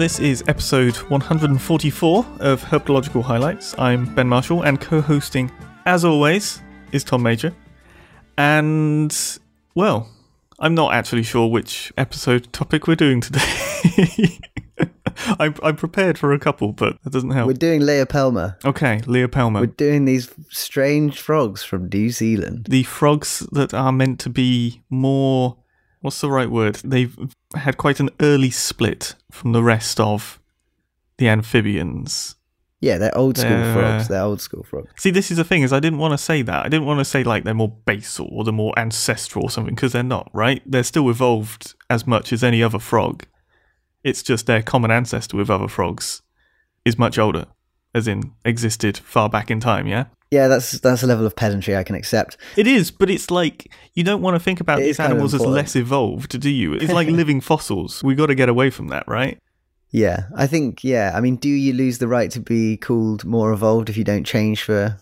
This is episode 144 of Herpetological Highlights. I'm Ben Marshall, and co hosting, as always, is Tom Major. And, well, I'm not actually sure which episode topic we're doing today. I'm, I'm prepared for a couple, but that doesn't help. We're doing Leiopelma. okay, Leo Palmer. We're doing these strange frogs from New Zealand. the frogs that are meant to be more what's the right word? They've had quite an early split from the rest of the amphibians. Yeah, they're old school They're, frogs. uh, They're old school frogs. see this is the thing is i didn't want to say that. I didn't want to say like they're more basal or they're more ancestral or something because they're not right? They're still evolved as much as any other frog. It's just their common ancestor with other frogs is much older as in existed far back in time yeah Yeah, that's that's a level of pedantry I can accept. It is, but it's like you don't want to think about It these is kind of animals as less evolved, do you? It's like living fossils. We got to get away from that, right? Yeah, I think. Yeah, I mean, do you lose the right to be called more evolved if you don't change for,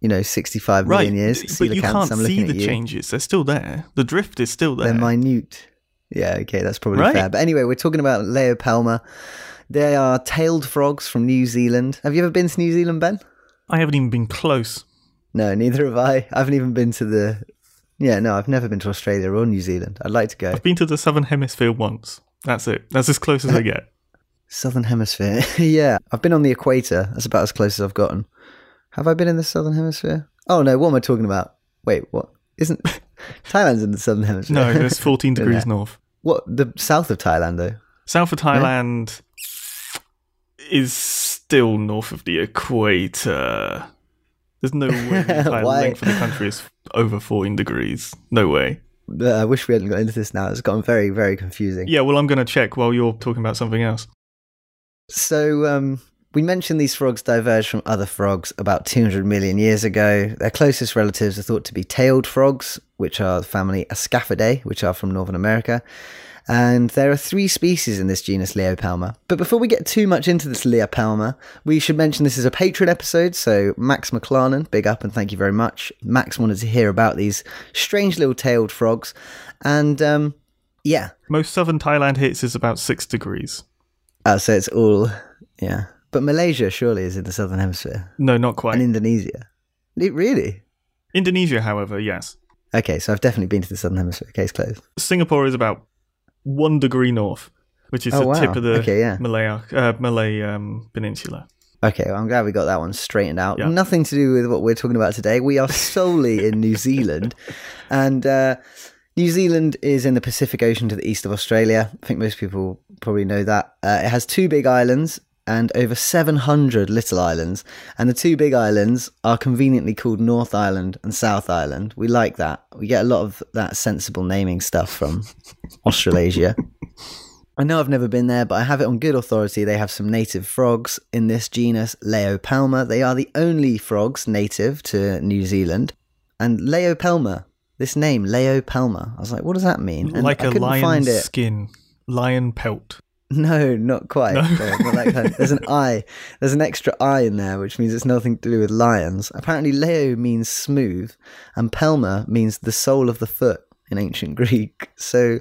you know, sixty-five Right. million years? But you can't see the changes. They're still there. The drift is still there. They're minute. Yeah, okay, that's probably Right. fair. But anyway, we're talking about Leiopelma. They are tailed frogs from New Zealand. Have you ever been to New Zealand, Ben? I haven't even been close. No, neither have I. I haven't even been to the. Yeah, no, I've never been to Australia or New Zealand. I'd like to go. I've been to the southern hemisphere once. That's it. That's as close as I get. Southern Hemisphere. yeah, I've been on the equator. That's about as close as I've gotten. Have I been in the Southern Hemisphere? Oh no, what am I talking about? Wait, what? Isn't Thailand's in the Southern Hemisphere? No, it's 14 degrees north. What the south of Thailand though? South of Thailand is still north of the equator. There's no way the length of the country is over 14 degrees. No way. I wish we hadn't got into this now. It's gotten very, very confusing. Yeah, well, I'm going to check while you're talking about something else. So, um, we mentioned these frogs diverged from other frogs about 200 million years ago. Their closest relatives are thought to be tailed frogs, which are the family Ascaphidae, which are from Northern America. And there are three species in this genus Leiopelma. But before we get too much into this Leiopelma, we should mention this is a patron episode. So, Max McLarnon, big up and thank you very much. Max wanted to hear about these strange little tailed frogs. And, um, yeah, Most southern Thailand hits is about six degrees. uh, so it's all, yeah. But Malaysia surely is in the southern hemisphere. No, not quite. and Indonesia. It, really? Indonesia, however, yes. Okay, so I've definitely been to the southern hemisphere. Case closed. Singapore is about one degree north, which is Oh, the wow. tip of the Okay, yeah. Malay uh, Malay um, Peninsula. Okay, well, I'm glad we got that one straightened out. Yeah. Nothing to do with what we're talking about today. We are solely in New Zealand, and uh, New Zealand is in the Pacific Ocean to the east of Australia. I think most people probably know that. Uh, it has two big islands and over 700 little islands, and the two big islands are conveniently called North Island and South Island. We like that. We get a lot of that sensible naming stuff from Australasia. I know I've never been there, but I have it on good authority. They have some native frogs in this genus, Leiopelma. They are the only frogs native to New Zealand. And Leiopelma, this name, Leiopelma, I was like, what does that mean? And like I a couldn't lion's find it. skin, lion pelt. No, not quite. No? No, not that kind. There's an I. There's an extra I in there, which means it's nothing to do with lions. Apparently, Leo means smooth, and Pelma means the sole of the foot in ancient Greek. So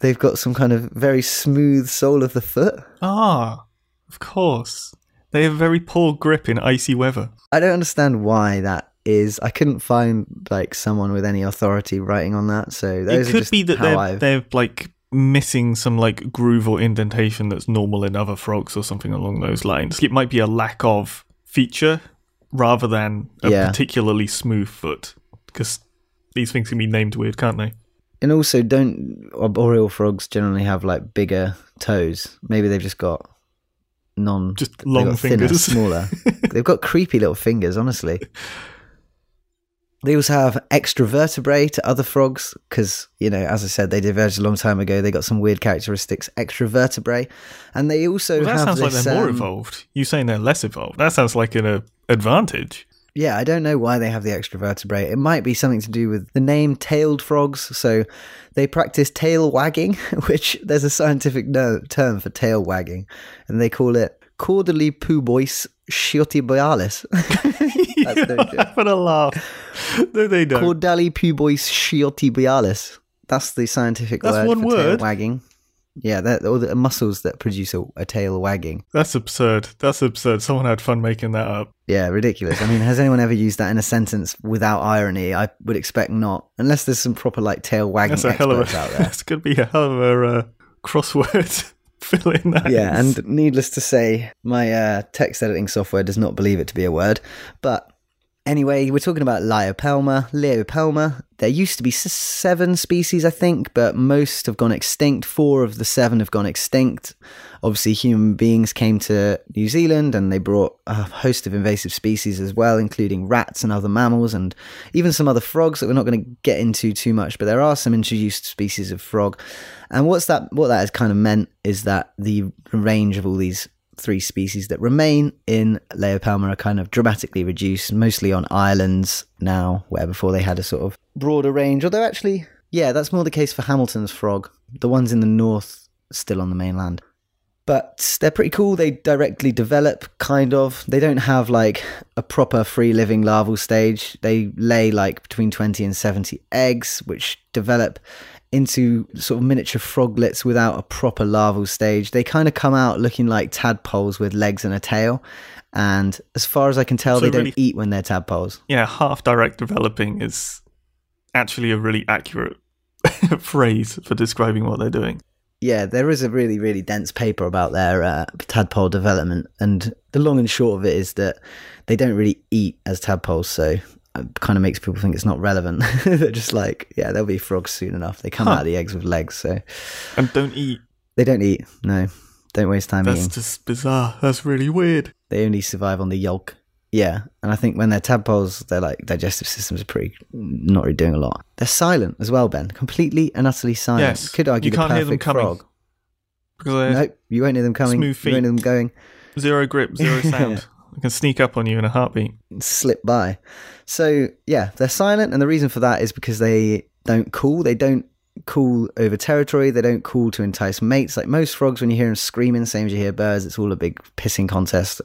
they've got some kind of very smooth sole of the foot. Ah, of course. They have very poor grip in icy weather. I don't understand why that is. I couldn't find like someone with any authority writing on that. So those it could be that they're I've. they're like missing some like groove or indentation that's normal in other frogs or something along those lines. It might be a lack of feature rather than a Yeah. particularly smooth foot because these things can be named weird, can't they? And also, don't arboreal frogs generally have like bigger toes? Maybe they've just got non Just long got thinner, fingers. smaller. they've got creepy little fingers, honestly. They also have extra vertebrae to other frogs because, you know, as I said, they diverged a long time ago. They got some weird characteristics, extra vertebrae, and they also Well, that sounds like they're more um, evolved. You saying they're less evolved? That sounds like an uh, advantage. Yeah, I don't know why they have the extra vertebrae. It might be something to do with the name tailed frogs. So they practice tail wagging, which there's a scientific no- term for tail wagging, and they call it caudali puboischiotibialis. That's no joke. A laugh. No, they don't. caudalipuboischiotibialis. That's the scientific That's word one for tail wagging. Yeah, all the muscles that produce a, a tail wagging. That's absurd. That's absurd. Someone had fun making that up. Yeah, ridiculous. I mean, has anyone ever used that in a sentence without irony? I would expect not, unless there's some proper like tail wagging That's a hell of experts a. out there. That's going to be a hell of a uh, crossword. Fill in that. yeah, and needless to say, my uh, text editing software does not believe it to be a word. But anyway, we're talking about Leiopelma. Leiopelma. There used to be seven species, I think, but most have gone extinct. Four of the seven have gone extinct. Obviously, human beings came to New Zealand and they brought a host of invasive species as well, including rats and other mammals, and even some other frogs that we're not going to get into too much. But there are some introduced species of frog. And what's that? What that has kind of meant is that the range of all these three species that remain in Leiopelma are kind of dramatically reduced, mostly on islands now, where before they had a sort of broader range. Although actually, yeah, that's more the case for Hamilton's frog. The ones in the north still on the mainland. But they're pretty cool. They directly develop, kind of. They don't have like a proper free living larval stage. They lay like between 20 and 70 eggs, which develop into sort of miniature froglets without a proper larval stage. They kind of come out looking like tadpoles with legs and a tail. And as far as I can tell, So they don't eat when they're tadpoles. yeah, half direct developing is actually a really accurate phrase for describing what they're doing. Yeah, there is a really, really dense paper about their uh, tadpole development. And the long and short of it is that they don't really eat as tadpoles. So it kind of makes people think it's not relevant. They're just like, yeah, they'll be frogs soon enough. They come Huh. out of the eggs with legs. So And don't eat. they don't eat. No, don't waste time eating. That's eating. just bizarre. That's really weird. They only survive on the yolk. Yeah, and I think when they're tadpoles, their like digestive systems are pretty not really doing a lot. They're silent as well, Ben. Completely and utterly silent. Yes. Could argue You the can't hear perfect them coming. frog. Because Nope, you won't hear them coming. Smooth feet. You won't hear them going. zero grip, zero sound. I can sneak up on you in a heartbeat. slip by. So yeah, they're silent, and the reason for that is because they don't call. They don't call over territory. They don't call to entice mates. Like most frogs, when you hear them screaming, same as you hear birds, it's all a big pissing contest.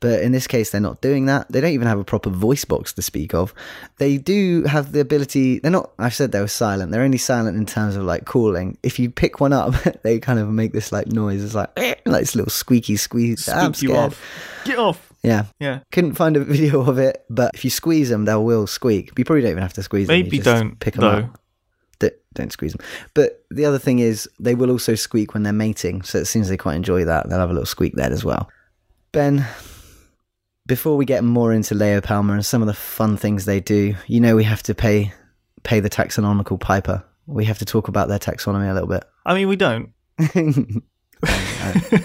But in this case, they're not doing that. They don't even have a proper voice box to speak of. They do have the ability. They're not. I've said they were silent. They're only silent in terms of like calling. If you pick one up, they kind of make this like noise. It's like eh, like this little squeaky squeeze. Ah, I'm Speak you scared. off. Get off. Yeah, Yeah. couldn't find a video of it, but if you squeeze them, they will squeak. You probably don't even have to squeeze them. Maybe don't, pick them though. up. Don't squeeze them. But the other thing is, they will also squeak when they're mating. So it seems they quite enjoy that. They'll have a little squeak there as well. Ben, before we get more into Leiopelma and some of the fun things they do, you know we have to pay pay the taxonomical piper. We have to talk about their taxonomy a little bit. I mean, we don't. I,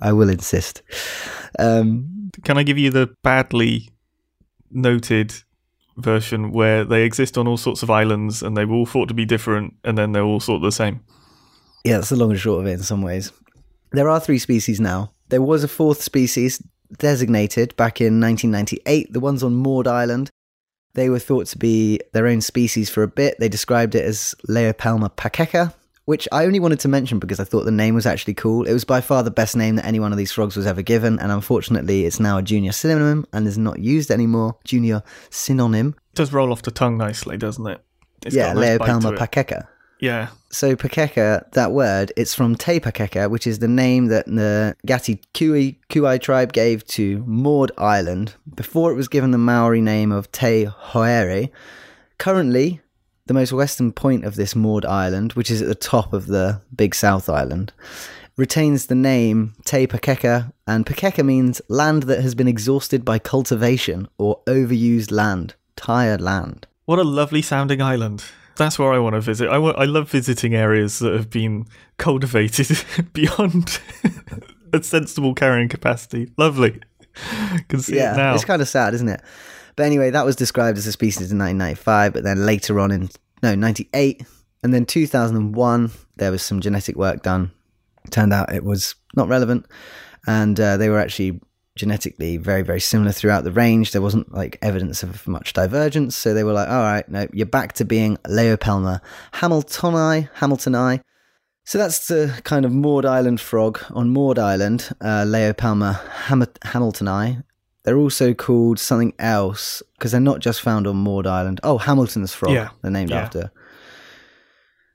I will insist. Um, Can I give you the badly noted version where they exist on all sorts of islands and they were all thought to be different and then they're all sort of the same? Yeah, that's the long and short of it in some ways. There are three species now. There was a fourth species designated back in 1998, the ones on Maud Island. They were thought to be their own species for a bit. They described it as Leiopelma pakeka, which I only wanted to mention because I thought the name was actually cool. It was by far the best name that any one of these frogs was ever given, and unfortunately, it's now a junior synonym and is not used anymore. Junior synonym. It does roll off the tongue nicely, doesn't it? It's yeah, nice Leiopelma it. Yeah. So Pakeka, that word, it's from Te Pakeka, which is the name that the Gati Kui, Kui tribe gave to Maud Island before it was given the Maori name of Te Hoiere. Currently, the most western point of this Maud Island, which is at the top of the Big South Island, retains the name Te Pakeka, and Pakeka means land that has been exhausted by cultivation or overused land, tired land. What a lovely sounding island. That's where I want to visit. I I love visiting areas that have been cultivated beyond a sensible carrying capacity. Lovely. Can see it now. It's kind of sad, isn't it? But anyway, that was described as a species in 1995, but then later on in no 98, and then 2001, there was some genetic work done. Turned out it was not relevant, and uh, they were actually genetically very very similar throughout the range. There wasn't like evidence of much divergence, so they were like, all right, no, you're back to being Leiopelma hamiltoni, Hamiltoni. So that's the kind of Maud Island frog on Maud Island, uh, Leiopelma ham- hamiltoni. They're also called something else because they're not just found on Maud Island. Oh, Hamilton's frog. Yeah. They're named Yeah. after.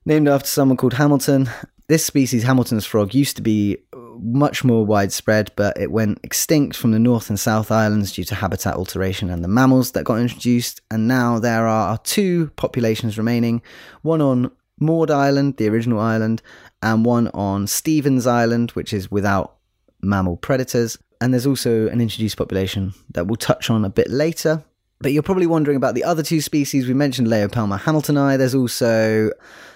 Named after someone called Hamilton. This species, Hamilton's frog, used to be much more widespread, but it went extinct from the North and South Islands due to habitat alteration and the mammals that got introduced. And now there are two populations remaining one on Maud Island, the original island, and one on Stephens Island, which is without mammal predators. And there's also an introduced population that we'll touch on a bit later. But you're probably wondering about the other two species. We mentioned Leiopelma hamiltoni. There's also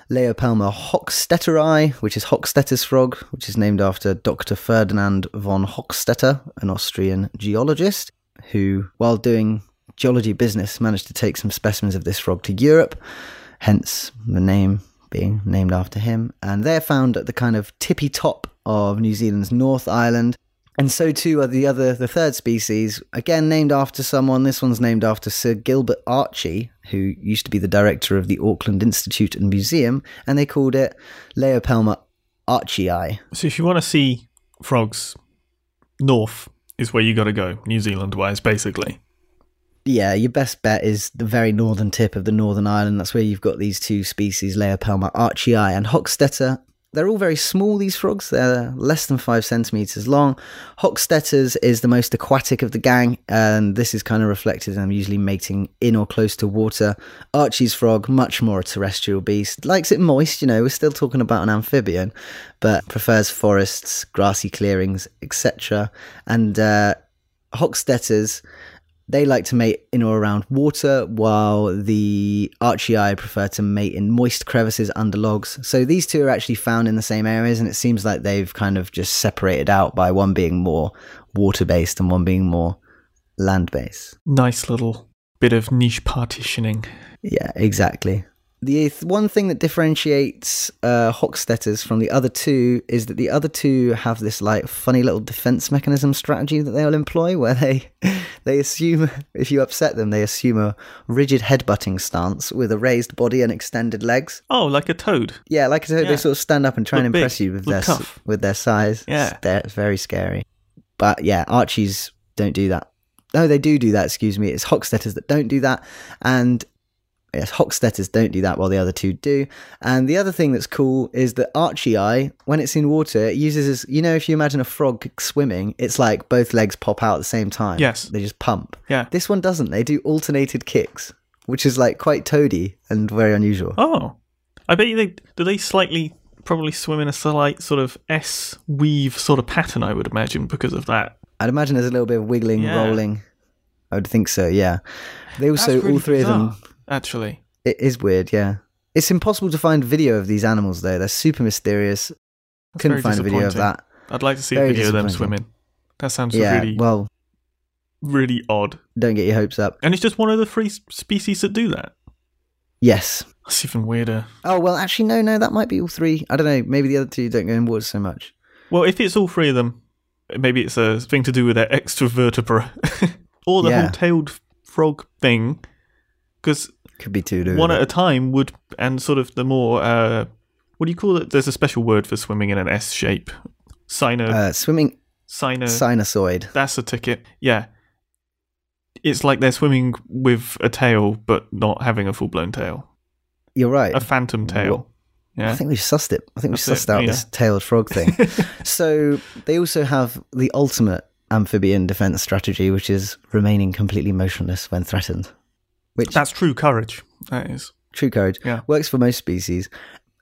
Leiopelma hochstetteri, which is Hochstetter's frog, which is named after Dr. Ferdinand von Hochstetter, an Austrian geologist, who, while doing geology business, managed to take some specimens of this frog to Europe, hence the name being named after him. And they're found at the kind of tippy top of New Zealand's North Island. And so too are the other, the third species, again named after someone. This one's named after Sir Gilbert Archey, who used to be the director of the Auckland Institute and Museum, and they called it Leiopelma archeyi. So if you want to see frogs, north is where you got to go, New Zealand wise, basically. Yeah, your best bet is the very northern tip of the Northern Island. That's where you've got these two species, Leiopelma archeyi and Hochstetter, they're all very small, these frogs. They're less than five centimeters long. Hochstetter's is the most aquatic of the gang, and this is kind of reflected in them usually mating in or close to water. Archey's frog, much more a terrestrial beast, likes it moist, you know, we're still talking about an amphibian, but prefers forests, grassy clearings, etc. And uh, Hochstetter's they like to mate in or around water, while the archeyi prefer to mate in moist crevices under logs. So these two are actually found in the same areas, and it seems like they've kind of just separated out by one being more water based and one being more land based. Nice little bit of niche partitioning. Yeah, exactly. The one thing that differentiates uh, Hochstetters from the other two is that the other two have this like funny little defense mechanism strategy that they'll employ, where they they assume if you upset them, they assume a rigid headbutting stance with a raised body and extended legs. Oh, like a toad. Yeah, like a toad. Yeah. They sort of stand up and try Look and impress big. you with Look their tough. with their size. Yeah. it's, very scary. But yeah, Archeys don't do that. No, they do do that. Excuse me. It's Hochstetters that don't do that, and yes, Hochstetters don't do that while the other two do. And the other thing that's cool is that Archeyi, when it's in water, it uses as you know, if you imagine a frog swimming, it's like both legs pop out at the same time. Yes. they just pump. Yeah. This one doesn't. They do alternated kicks, which is like quite toady and very unusual. Oh, I bet you they do. They slightly probably swim in a slight sort of S weave sort of pattern. I would imagine because of that. I'd imagine there's a little bit of wiggling, Yeah. rolling. I would think so. Yeah. They also really all three of them. Actually, It is weird. Yeah. It's impossible to find video of these animals though. They're super mysterious. That's Couldn't find a video of that. I'd like to see a video of them swimming. That sounds Yeah. really, Well, really odd. don't get your hopes up. And it's just one of the three species that do that. Yes. That's even weirder. Oh well, actually, no, no. That might be all three. I don't know. Maybe the other two don't go in water so much. Well, if it's all three of them, maybe it's a thing to do with their extra vertebra, or the Yeah. whole tailed frog thing. Because Could be two. one at a time would, and sort of the more, uh, what do you call it? There's a special word for swimming in an S shape. Sino, uh, swimming sino. sinusoid. That's a ticket. Yeah. It's like they're swimming with a tail, but not having a full blown tail. You're right. A phantom tail. I Yeah. I think we've sussed it. I think we've That's sussed it, out yeah. this tailed frog thing. so they also have the ultimate amphibian defense strategy, which is remaining completely motionless when threatened. Which That's true courage. That is. true courage Yeah. works for most species.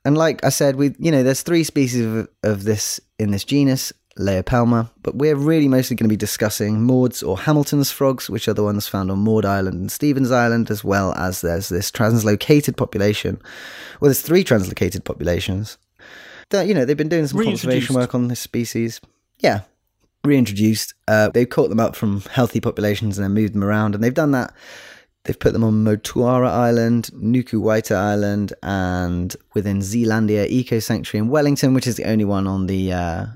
And like I said, we you know there's three species of, of this in this genus, Leiopelma, but we're really mostly going to be discussing Maud's or Hamilton's frogs, which are the ones found on Maud Island and Stephens Island, as well as there's this translocated population. Well, there's three translocated populations. That you know they've been doing some conservation work on this species. Yeah, reintroduced. Uh, they've caught them up from healthy populations and then moved them around, and they've done that. They've put them on Motuara Island, Nukuwaiata Island, and within Zealandia Eco Sanctuary in Wellington, which is the only one on the uh,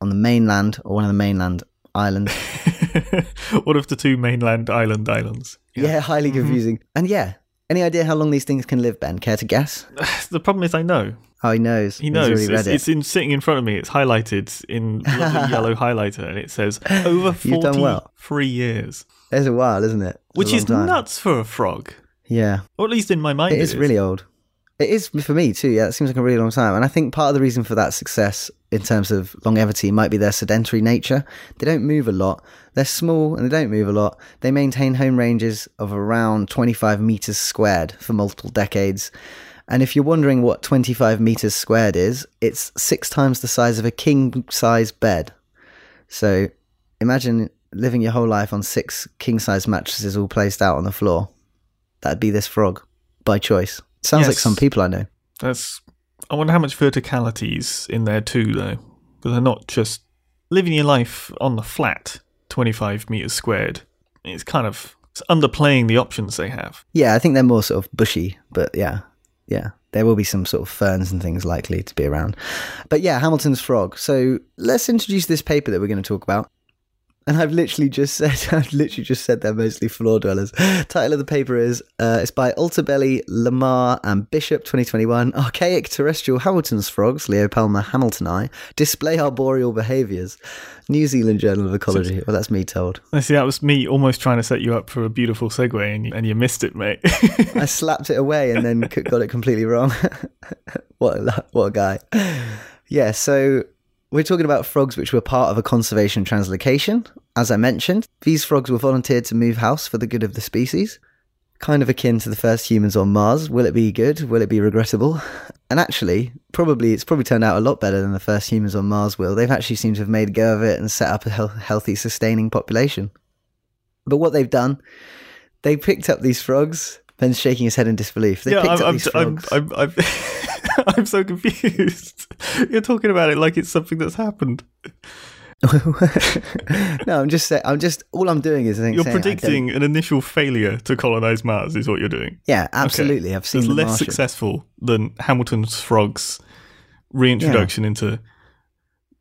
on the mainland or one of the mainland islands. One of the two mainland island islands. Yeah, highly confusing. And yeah, any idea how long these things can live, Ben? Care to guess? The problem is, I know. Oh, he knows. He knows. It's, it. it's in sitting in front of me. It's highlighted in yellow highlighter, and it says over You've done well. forty-three years, There's a while, isn't it? It's which is time. nuts for a frog. Yeah, Or at least in my mind, it is really old. It is for me too. Yeah, it seems like a really long time, and I think part of the reason for that success in terms of longevity might be their sedentary nature. They don't move a lot. They're small and they don't move a lot. They maintain home ranges of around 25 meters squared for multiple decades. And if you're wondering what 25 meters squared is, it's six times the size of a king size bed. So imagine living your whole life on six king size mattresses all placed out on the floor. That'd be this frog by choice. Sounds like some people I know. That's. I wonder how much verticality's in there too, though, because they're not just living your life on the flat, twenty-five meters squared. It's kind of it's underplaying the options they have. Yeah, I think they're more sort of bushy, but yeah, yeah, there will be some sort of ferns and things likely to be around. But yeah, Hamilton's frog. So let's introduce this paper that we're going to talk about. And I've literally just said, I've literally just said they're mostly floor dwellers. Title of the paper is, uh, it's by Altobelli, Lamar, and Bishop, 2021. Archaic terrestrial Hamilton's frogs, Leiopelma hamiltoni, display arboreal behaviours. New Zealand Journal of Ecology. Well, that's me told. I see. That was me almost trying to set you up for a beautiful segue, and you, and you missed it, mate. I slapped it away and then got it completely wrong. what a, what a guy. Yeah, so we're talking about frogs which were part of a conservation translocation. As I mentioned, these frogs were volunteered to move house for the good of the species. Kind of akin to the first humans on Mars. Will it be good? Will it be regrettable? And actually, probably it's probably turned out a lot better than the first humans on Mars will. They've actually seemed to have made go of it and set up a healthy, sustaining population. But what they've done, they picked up these frogs. Ben's shaking his head in disbelief. They yeah, picked I'm, up I'm, these frogs. I'm, I'm, I'm so confused. You're talking about it like it's something that's happened. no, I'm just saying. I'm just all I'm doing is saying, You're saying I predicting an initial failure to colonize Mars, is what you're doing. Yeah, absolutely. I've seen It's less Martian. successful than Hamilton's frogs' reintroduction into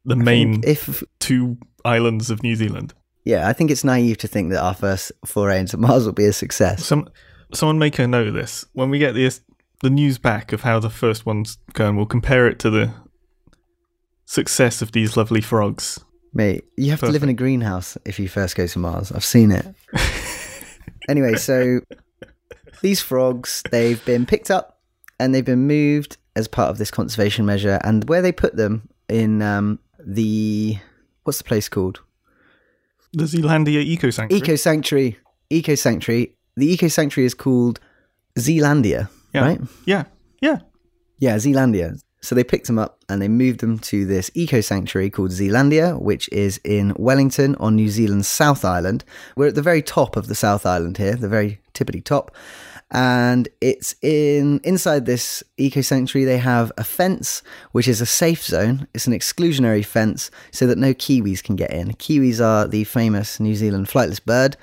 the main If two islands of New Zealand. yeah, I think it's naive to think that our first foray into Mars will be a success. Some someone make a note of this. When we get the the news back of how the first one's going, we'll compare it to the success of these lovely frogs. Mate, you have to live in a greenhouse if you first go to Mars. I've seen it. anyway, so these frogs, they've been picked up and they've been moved as part of this conservation measure. And where they put them in um, the what's the place called? The Zealandia Eco Sanctuary. Eco Sanctuary. Eco Sanctuary. The Eco Sanctuary is called Zealandia, yeah. right? Yeah. Yeah. Yeah, Zealandia. So they picked them up and they moved them to this eco sanctuary called Zealandia, which is in Wellington on New Zealand's South Island. We're at the very top of the South Island here, the very tippity top. And it's in inside this eco sanctuary they have a fence which is a safe zone. It's an exclusionary fence so that no kiwis can get in. Kiwis are the famous New Zealand flightless bird.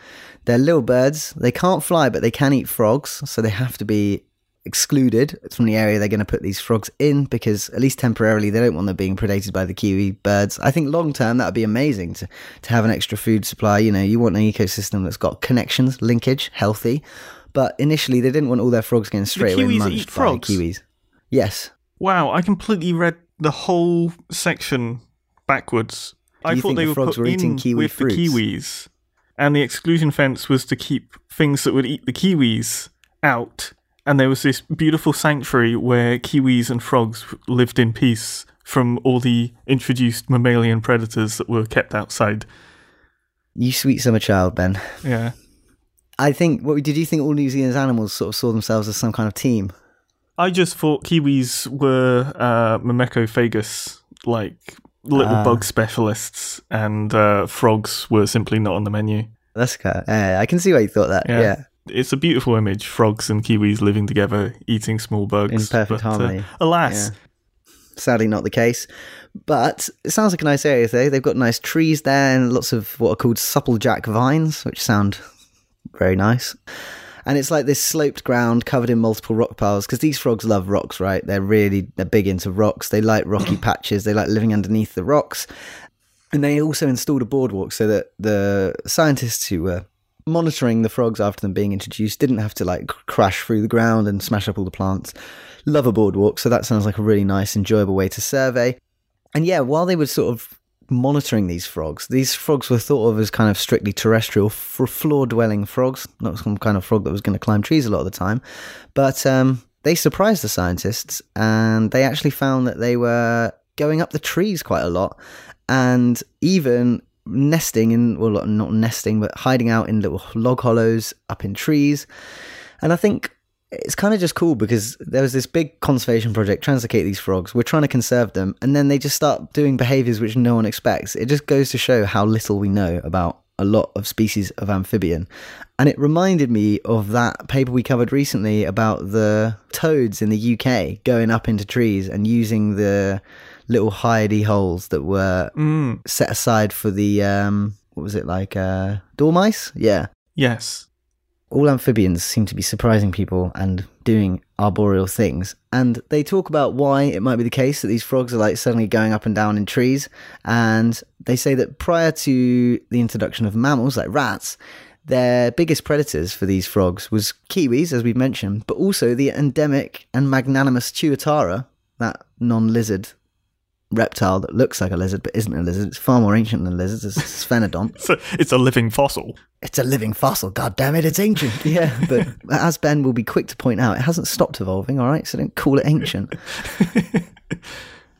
They're little birds. They can't fly but they can eat frogs, so they have to be excluded from the area they're going to put these frogs in because at least temporarily they don't want them being predated by the kiwi birds. I think long term that would be amazing to to have an extra food supply. You know, you want an ecosystem that's got connections, linkage, healthy. But initially they didn't want all their frogs getting straight away kiwis munched eat by kiwis. Yes. Wow, I completely read the whole section backwards. I thought they the were frogs put were eating in kiwi with fruits? the kiwis, and the exclusion fence was to keep things that would eat the kiwis out. And there was this beautiful sanctuary where kiwis and frogs lived in peace from all the introduced mammalian predators that were kept outside. You sweet summer child, Ben. Yeah. I think what did you think all New Zealand's animals sort of saw themselves as some kind of team? I just thought kiwis were uh, Myrmecophagous, like little Ah. bug specialists, and uh, frogs were simply not on the menu. That's kind of, uh, I can see why you thought that. Yeah. yeah. It's a beautiful image: frogs and kiwis living together, eating small bugs In perfect but, uh, harmony. alas, sadly not the case. But it sounds like a nice area though. They've got nice trees there and lots of what are called supplejack vines, which sound very nice. And it's like this sloped ground covered in multiple rock piles because these frogs love rocks, right? They're really they're big into rocks. They like rocky patches. They like living underneath the rocks. And they also installed a boardwalk so that the scientists who were monitoring the frogs after them being introduced didn't have to like crash through the ground and smash up all the plants. Love a boardwalk, so that sounds like a really nice, enjoyable way to survey. And yeah, while they were sort of monitoring these frogs, these frogs were thought of as kind of strictly terrestrial, for floor dwelling frogs, not some kind of frog that was going to climb trees a lot of the time. But um, they surprised the scientists and they actually found that they were going up the trees quite a lot and even nesting in, well, not nesting, but hiding out in little log hollows up in trees. And I think it's kind of just cool because there was this big conservation project trying to locate these frogs. We're trying to conserve them, and then they just start doing behaviors which no one expects. It just goes to show how little we know about a lot of species of amphibian. And it reminded me of that paper we covered recently about the toads in the UK going up into trees and using the little hidey holes that were Mm, set aside for the um what was it like uh dormice? Yeah. yes. All amphibians seem to be surprising people and doing arboreal things. And they talk about why it might be the case that these frogs are like suddenly going up and down in trees. And they say that prior to the introduction of mammals like rats, their biggest predators for these frogs was kiwis, as we've mentioned, but also the endemic and magnanimous tuatara, that non-lizard reptile that looks like a lizard but isn't a lizard. It's far more ancient than lizards. It's sphenodont. So it's a living fossil. It's a living fossil. God damn it, it's ancient. Yeah, but as Ben will be quick to point out, it hasn't stopped evolving. All right, so don't call it ancient.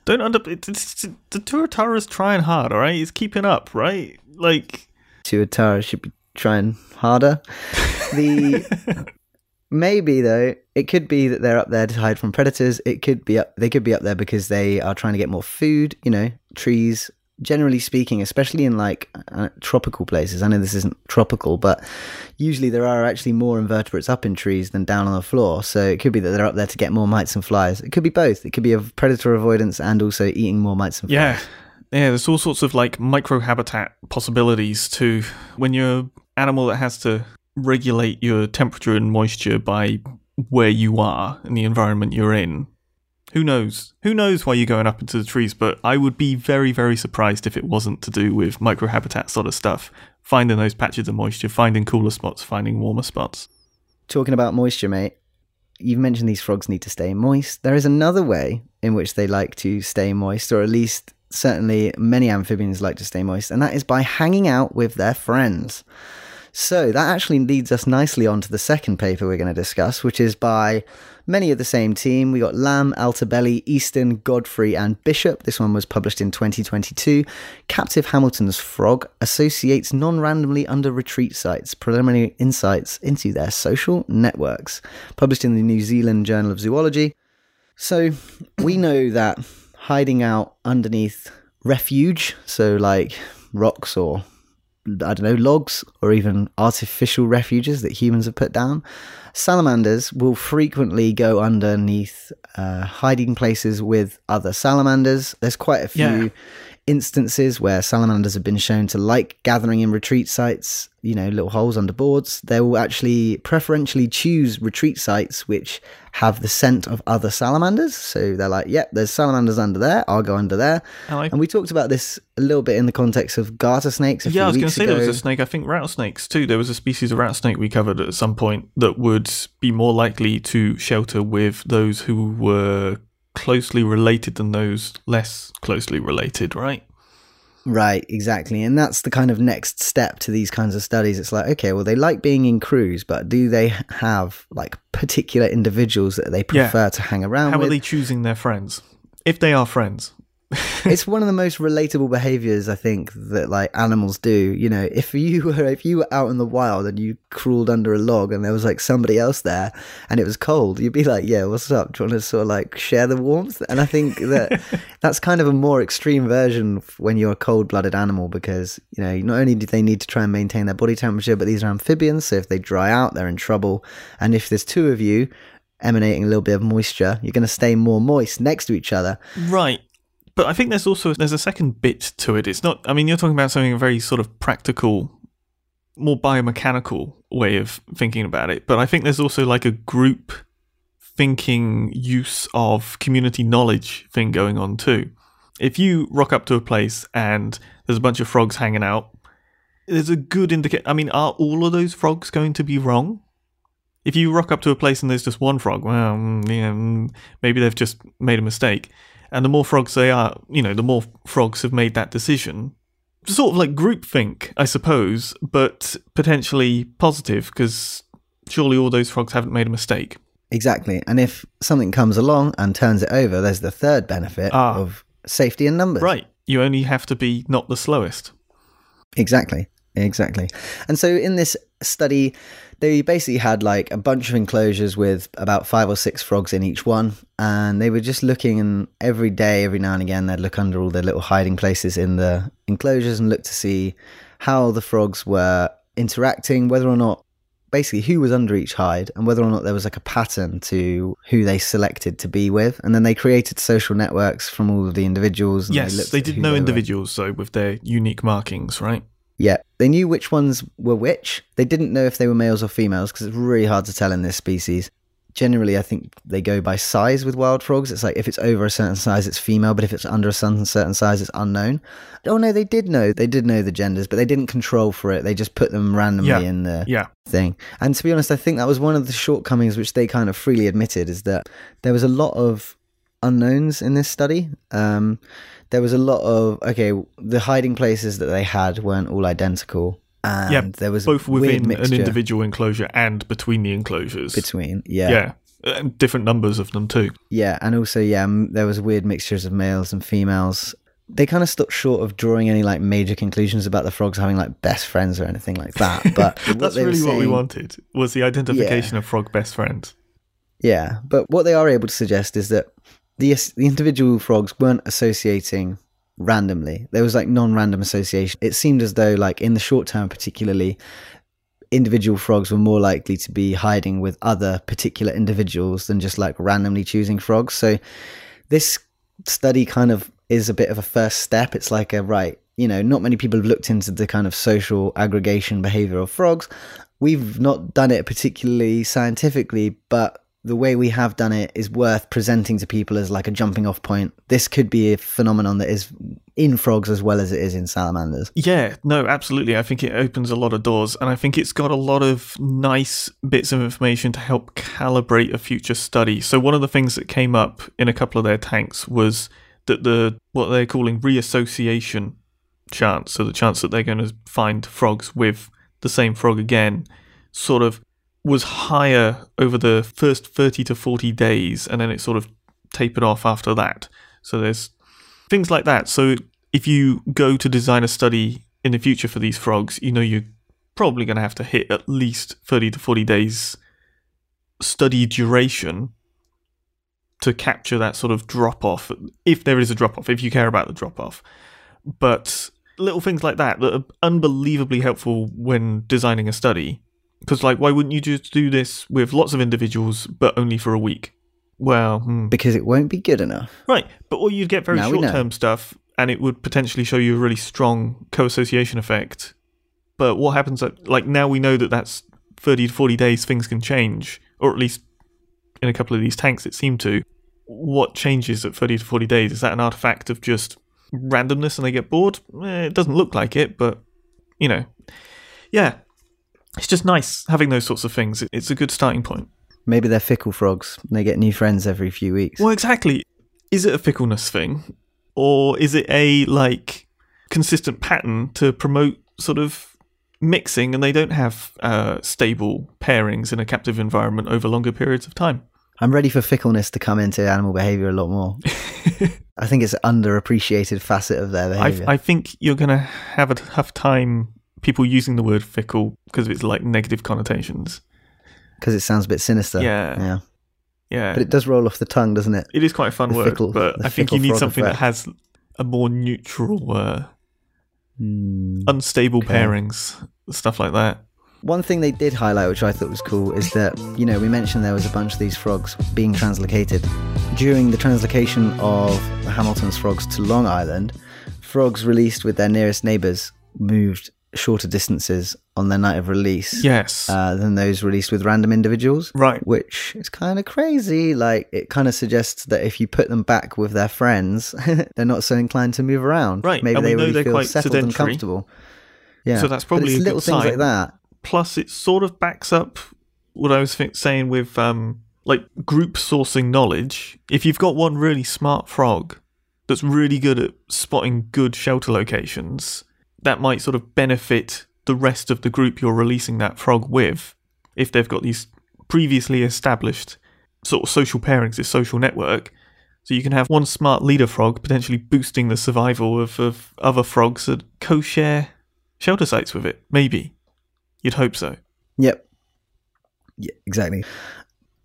Don't under. It's, it's, the Tuatara's trying hard, all right? He's keeping up, right? Like, Tuatara should be trying harder. The maybe though, it could be that they're up there to hide from predators. It could be up. They could be up there because they are trying to get more food. You know, trees. Generally speaking, especially in like uh, tropical places, I know this isn't tropical, but usually there are actually more invertebrates up in trees than down on the floor. So it could be that they're up there to get more mites and flies. It could be both. It could be of predator avoidance and also eating more mites and flies. yeah. Yeah, there's all sorts of like micro habitat possibilities too. When you're an animal that has to regulate your temperature and moisture by where you are in the environment you're in. Who knows? Who knows why you're going up into the trees? But I would be very, very surprised if it wasn't to do with microhabitat sort of stuff. Finding those patches of moisture, finding cooler spots, finding warmer spots. Talking about moisture, mate, you've mentioned these frogs need to stay moist. There is another way in which they like to stay moist, or at least certainly many amphibians like to stay moist, and that is by hanging out with their friends. So that actually leads us nicely on to the second paper we're going to discuss, which is by many of the same team. We got Lamb, Altobelli, Easton, Godfrey, and Bishop. This one was published in 2022. Captive Hamilton's frog associates non randomly under retreat sites, preliminary insights into their social networks. Published in the New Zealand Journal of Zoology. So we know that hiding out underneath refuge, so like rocks or I don't know, logs or even artificial refuges that humans have put down. Salamanders will frequently go underneath uh, hiding places with other salamanders. There's quite a few Yeah. Instances where salamanders have been shown to like gathering in retreat sites, you know, little holes under boards. They will actually preferentially choose retreat sites which have the scent of other salamanders. So they're like, yep, there's salamanders under there. I'll go under there. Like And we talked about this a little bit in the context of garter snakes. A Yeah, I was going to say ago. there was a snake. I think rattlesnakes too. There was a species of rattlesnake we covered at some point that would be more likely to shelter with those who were closely related than those less closely related, right? Right, exactly. And that's the kind of next step to these kinds of studies. It's like, okay, well, they like being in crews, but do they have like particular individuals that they Yeah. prefer to hang around How with? are they choosing their friends? If they are friends. it's one of the most relatable behaviors I think that like animals do. You know, if you were if you were out in the wild and you crawled under a log and there was like somebody else there and it was cold, you'd be like, "Yeah, what's up? Do you want to sort of like share the warmth?" And I think that that's kind of a more extreme version when you're a cold-blooded animal because you know not only do they need to try and maintain their body temperature, but these are amphibians, so if they dry out, they're in trouble. And if there's two of you emanating a little bit of moisture, you're going to stay more moist next to each other. Right. But I think there's also there's a second bit to it. It's not I mean you're talking about something very sort of practical more biomechanical way of thinking about it, but I think there's also like a group thinking use of community knowledge thing going on too. If you rock up to a place and there's a bunch of frogs hanging out, there's a good indicator. I mean, are all of those frogs going to be wrong? If you rock up to a place and there's just one frog, well, mm, yeah, mm, maybe they've just made a mistake. And the more frogs they are, you know, the more frogs have made that decision. Sort of like groupthink, I suppose, but potentially positive because surely all those frogs haven't made a mistake. Exactly. And if something comes along and turns it over, there's the third benefit Ah. of safety in numbers. Right. You only have to be not the slowest. Exactly. Exactly. And so in this study, they basically had like a bunch of enclosures with about five or six frogs in each one. And they were just looking, and every day, every now and again, they'd look under all their little hiding places in the enclosures and look to see how the frogs were interacting, whether or not basically who was under each hide and whether or not there was like a pattern to who they selected to be with and then they created social networks from all of the individuals and yes, looked they did know individuals, so with their unique markings, right? Yeah, they knew which ones were which. They didn't know if they were males or females because it's really hard to tell in this species. Generally, I think they go by size with wild frogs. It's like if it's over a certain size, it's female, but if it's under a certain size, it's unknown. Oh no, they did know. They did know the genders, but they didn't control for it. They just put them randomly Yeah. in the Yeah. thing. And to be honest, I think that was one of the shortcomings which they kind of freely admitted is that there was a lot of unknowns in this study. Um, there was a lot of okay, the hiding places that they had weren't all identical, and Yeah, there was Both within an individual enclosure and between the enclosures. between. Yeah, yeah. And different numbers of them too. Yeah, and also yeah, there was weird mixtures of males and females. They kind of stopped short of drawing any like major conclusions about the frogs having like best friends or anything like that. But That's really what we wanted was the identification of frog best friends. Yeah, but what they are able to suggest is that the the individual frogs weren't associating randomly. There was like non-random association. It seemed as though like in the short term particularly individual frogs were more likely to be hiding with other particular individuals than just like randomly choosing frogs. So this study kind of is a bit of a first step. It's like a right, you know, not many people have looked into the kind of social aggregation behavior of frogs. We've not done it particularly scientifically, but the way we have done it is worth presenting to people as like a jumping off point. This could be a phenomenon that is in frogs as well as it is in salamanders. Yeah, no, absolutely. I think it opens a lot of doors, and I think it's got a lot of nice bits of information to help calibrate a future study. So, one of the things that came up in a couple of their tanks was that the what they're calling reassociation chance, so the chance that they're going to find frogs with the same frog again, sort of was higher over the first 30 to 40 days, and then it sort of tapered off after that. So, there's things like that. So if you go to design a study in the future for these frogs, you know you're probably going to have to hit at least 30 to 40 days study duration to capture that sort of drop off if there is a drop off if you care about the drop off but little things like that that are unbelievably helpful when designing a study because like why wouldn't you just do this with lots of individuals but only for a week well hmm. Because it won't be good enough. Right, but or you'd get very Now short term stuff and it would potentially show you a really strong co association effect. But what happens at, like now we know that that's 30 to 40 days, things can change, or at least in a couple of these tanks it seemed to. What changes at 30 to 40 days? Is that an artifact of just randomness and they get bored? Eh, it doesn't look like it, but you know. Yeah. It's just nice having those sorts of things. It's a good starting point. Maybe they're fickle frogs. and They get new friends every few weeks. Well, exactly. Is it a fickleness thing, or is it a like consistent pattern to promote sort of mixing, and they don't have uh, stable pairings in a captive environment over longer periods of time? I'm ready for fickleness to come into animal behavior a lot more. I think it's an underappreciated facet of their I, behavior. I think you're going to have a tough time people using the word fickle because of its like negative connotations. Because it sounds a bit sinister. Yeah. Yeah. Yeah, But it does roll off the tongue, doesn't it? it is quite a fun the word, fickle- but I think you need something that has a more neutral, uh, Hmm. unstable Okay. pairings, stuff like that. One thing they did highlight, which I thought was cool, is that, you know, we mentioned there was a bunch of these frogs being translocated. During the translocation of the Hamilton's frogs to Long Island, frogs released with their nearest neighbours moved shorter distances on their night of release Yes. uh, than those released with random individuals. right. Which is kind of crazy. Like, it kind of suggests that if you put them back with their friends, they're not so inclined to move around. Right, Maybe and they really feel quite settled and comfortable. Yeah. So that's probably little things sign. like that. Plus, it sort of backs up what I was saying with um, like group sourcing knowledge. If you've got one really smart frog that's really good at spotting good shelter locations, that might sort of benefit the rest of the group you're releasing that frog with if they've got these previously established sort of social pairings, this social network. So you can have one smart leader frog potentially boosting the survival of, of other frogs that co-share shelter sites with it. Maybe. You'd hope so. Yep. Yeah, exactly.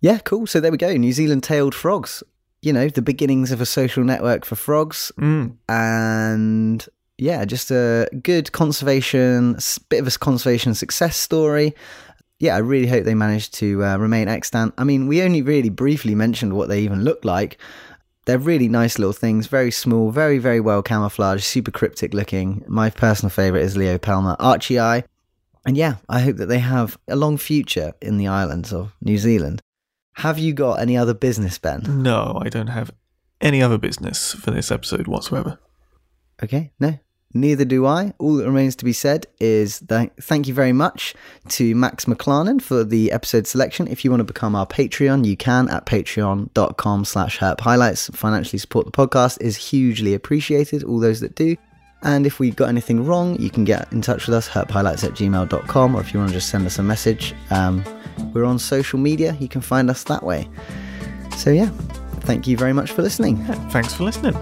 Yeah, cool. So there we go. New Zealand tailed frogs. You know, the beginnings of a social network for frogs. Mm. And yeah, just a good conservation, bit of a conservation success story. Yeah, I really hope they manage to uh, remain extant. I mean, we only really briefly mentioned what they even look like. They're really nice little things, very small, very, very well camouflaged, super cryptic looking. My personal favourite is Leiopelma archeyi. And yeah, I hope that they have a long future in the islands of New Zealand. Have you got any other business, Ben? No, I don't have any other business for this episode whatsoever. Okay, no, neither do I. All that remains to be said is th- thank you very much to Max McLarnon for the episode selection. If you want to become our Patreon, you can at patreon.com slash herp highlights. Financially support the podcast is hugely appreciated, all those that do. And if we've got anything wrong, you can get in touch with us, herphighlights at gmail.com, or if you want to just send us a message, um, we're on social media. You can find us that way. So, yeah, thank you very much for listening. Thanks for listening.